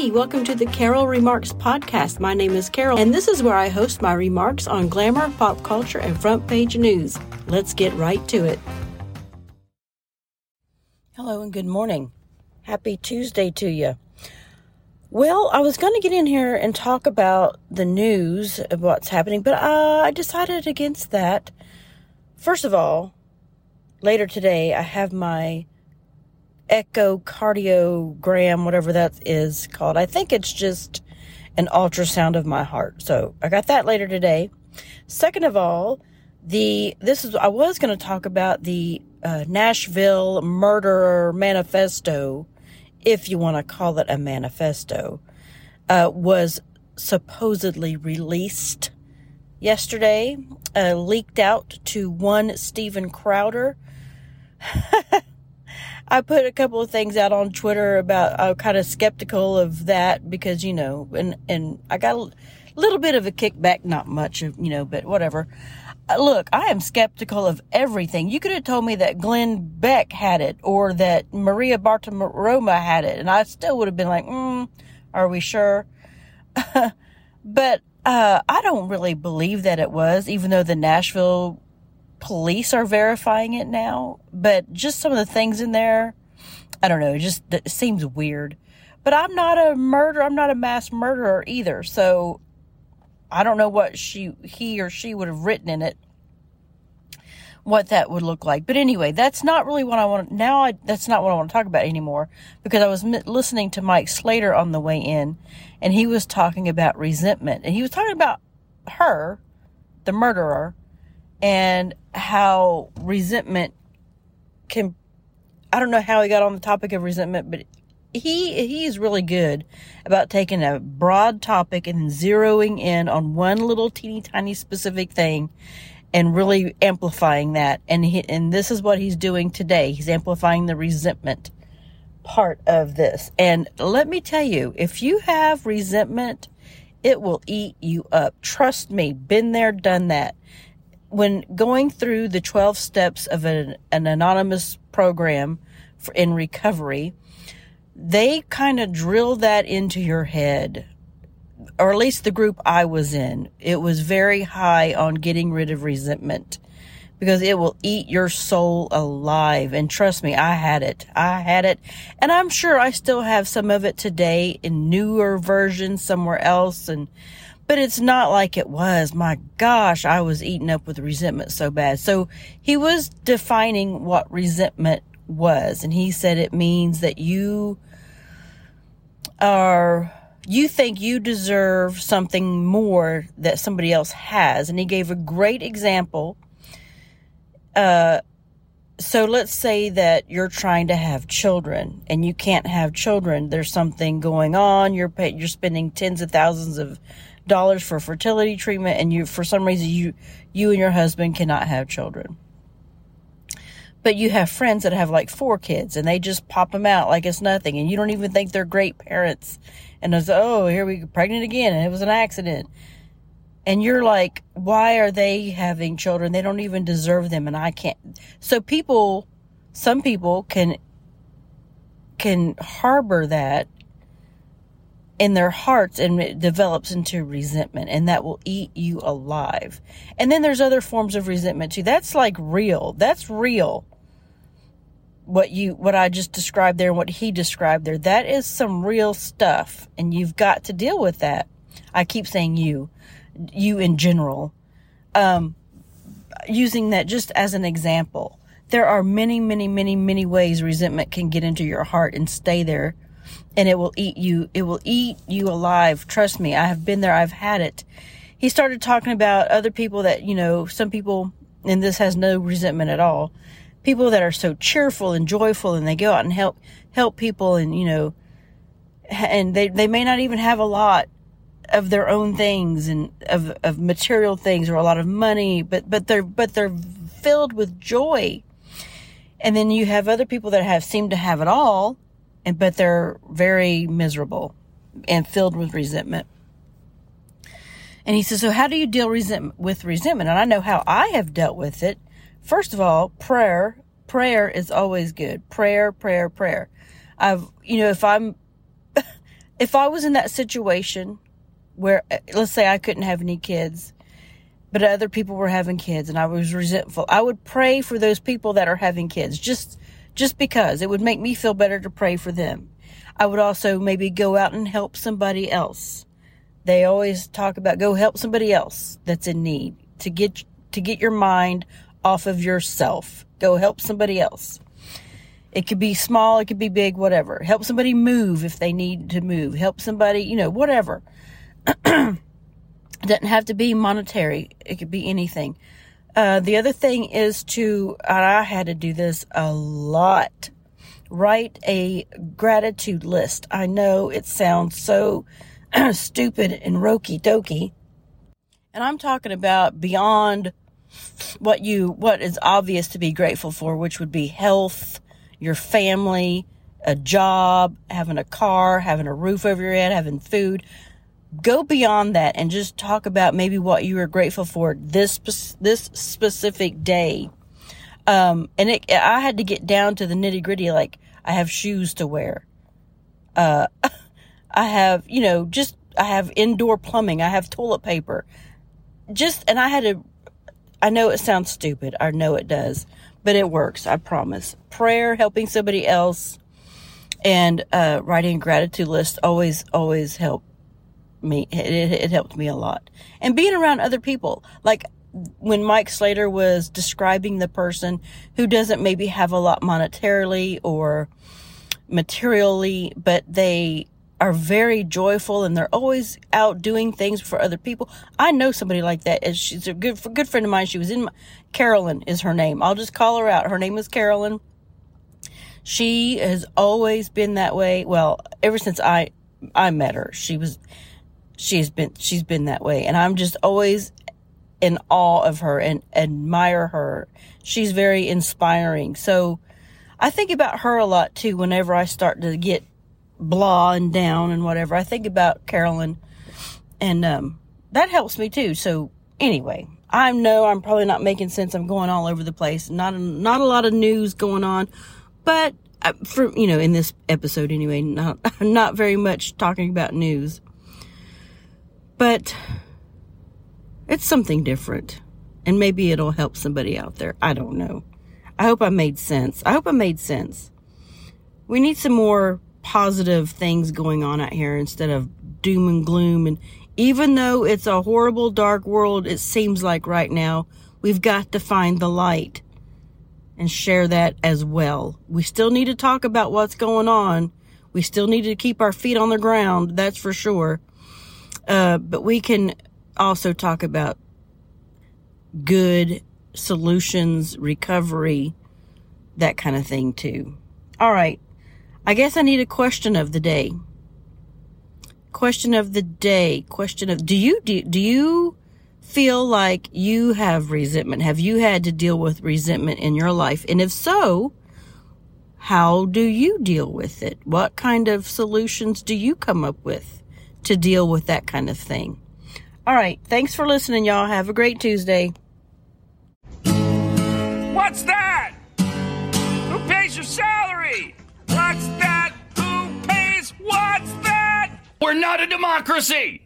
Hey, welcome to the Carol Remarks Podcast. My name is Carol, and this is where I host my remarks on glamour, pop culture, and front page news. Let's get right to it. Hello, and good morning. Happy Tuesday to you. Well, I was going to get in here and talk about the news of what's happening, but uh, I decided against that. First of all, later today, I have my echocardiogram, whatever that is called. I think it's just an ultrasound of my heart. So I got that later today. Second of all, the this is I was going to talk about the uh, Nashville murderer manifesto, if you want to call it a manifesto, uh, was supposedly released yesterday, uh, leaked out to one Steven Crowder. I put a couple of things out on Twitter about I'm kind of skeptical of that because you know, and and I got a little bit of a kickback, not much, you know, but whatever. Uh, look, I am skeptical of everything. You could have told me that Glenn Beck had it or that Maria Bartiromo had it, and I still would have been like, mm, "Are we sure?" but uh, I don't really believe that it was, even though the Nashville police are verifying it now, but just some of the things in there, I don't know, it just it seems weird. But I'm not a murderer, I'm not a mass murderer either. So I don't know what she he or she would have written in it what that would look like. But anyway, that's not really what I want now I that's not what I want to talk about anymore because I was listening to Mike Slater on the way in and he was talking about resentment and he was talking about her, the murderer, and how resentment can I don't know how he got on the topic of resentment, but he he's really good about taking a broad topic and zeroing in on one little teeny tiny specific thing and really amplifying that. And he, and this is what he's doing today. He's amplifying the resentment part of this. And let me tell you if you have resentment it will eat you up. Trust me been there done that when going through the 12 steps of an, an anonymous program for, in recovery, they kind of drill that into your head, or at least the group I was in. It was very high on getting rid of resentment because it will eat your soul alive. And trust me, I had it. I had it. And I'm sure I still have some of it today in newer versions somewhere else. And, but it's not like it was. My gosh, I was eaten up with resentment so bad. So he was defining what resentment was, and he said it means that you are you think you deserve something more that somebody else has and he gave a great example uh so let's say that you're trying to have children and you can't have children there's something going on you're you're spending tens of thousands of dollars for fertility treatment and you for some reason you you and your husband cannot have children. But you have friends that have like four kids and they just pop them out like it's nothing and you don't even think they're great parents. And it's oh here we go pregnant again and it was an accident. And you're like why are they having children? They don't even deserve them and i can't. So people some people can can harbor that in their hearts and it develops into resentment and that will eat you alive. And then there's other forms of resentment too. That's like real. That's real. What you what I just described there and what he described there. That is some real stuff and you've got to deal with that. I keep saying you. You in general. Um using that just as an example. There are many, many, many, many ways resentment can get into your heart and stay there and it will eat you it will eat you alive. Trust me i have been there i've had it. He started talking about other people that you know some people and this has no resentment at all people that are so cheerful and joyful and they go out and help help people and you know and they they may not even have a lot of their own things and of of material things or a lot of money but but they're but they're filled with joy. And then you have other people that have seem to have it all and but they're very miserable and filled with resentment. And he says, So, how do you deal resent- with resentment? And I know how I have dealt with it. First of all, prayer. Prayer is always good. Prayer, prayer, prayer. I've, you know, if I'm, if I was in that situation where, let's say I couldn't have any kids, but other people were having kids and I was resentful, I would pray for those people that are having kids just, just because it would make me feel better to pray for them. I would also maybe go out and help somebody else. They always talk about go help somebody else that's in need to get, to get your mind off of yourself. Go help somebody else. It could be small, it could be big, whatever. Help somebody move if they need to move. Help somebody, you know, whatever. doesn't have to be monetary, it could be anything. Uh, the other thing is to, I had to do this a lot. Write a gratitude list. I know it sounds so stupid and roky doky. And I'm talking about beyond what you, what is obvious to be grateful for, which would be health, your family, a job, having a car, having a roof over your head, having food. Go beyond that and just talk about maybe what you are grateful for this this specific day. Um, and it, I had to get down to the nitty gritty. Like I have shoes to wear. Uh, I have, you know, just I have indoor plumbing. I have toilet paper. Just and I had to. I know it sounds stupid. I know it does but it works. I promise. Prayer, helping somebody else, and uh, writing a gratitude list always, always help me. It, it helped me a lot. And being around other people, like when Mike Slater was describing the person who doesn't maybe have a lot monetarily or materially, but they are very joyful and they're always out doing things for other people. I know somebody like that. She's a good, good friend of mine. She was in my, Carolyn is her name. I'll just call her out. Her name is Carolyn. She has always been that way. Well, ever since I, I met her, she was, she's been, she's been that way. And I'm just always in awe of her and admire her. She's very inspiring. So I think about her a lot too whenever I start to get blah and down and whatever. I think about Carolyn and um, that helps me too. So anyway, I know I'm probably not making sense. I'm going all over the place. Not not a lot of news going on, but uh, for you know in this episode anyway, not not very much talking about news. But it's something different. And maybe it'll help somebody out there. I don't know. I hope I made sense. I hope I made sense. We need some more positive things going on out here instead of doom and gloom. And even though it's a horrible, dark world, it seems like right now, we've got to find the light and share that as well. We still need to talk about what's going on. We still need to keep our feet on the ground, that's for sure. Uh, but we can also talk about good solutions, recovery, that kind of thing too. All right. I guess I need a question of the day. Question of the day. Question of, do you, do, do you feel like you have resentment? Have you had to deal with resentment in your life? And if so, how do you deal with it? What kind of solutions do you come up with to deal with that kind of thing? All right. Thanks for listening, y'all. Have a great Tuesday. What's that? Who pays your salary? What's that? Who pays? What's that? We're not a democracy!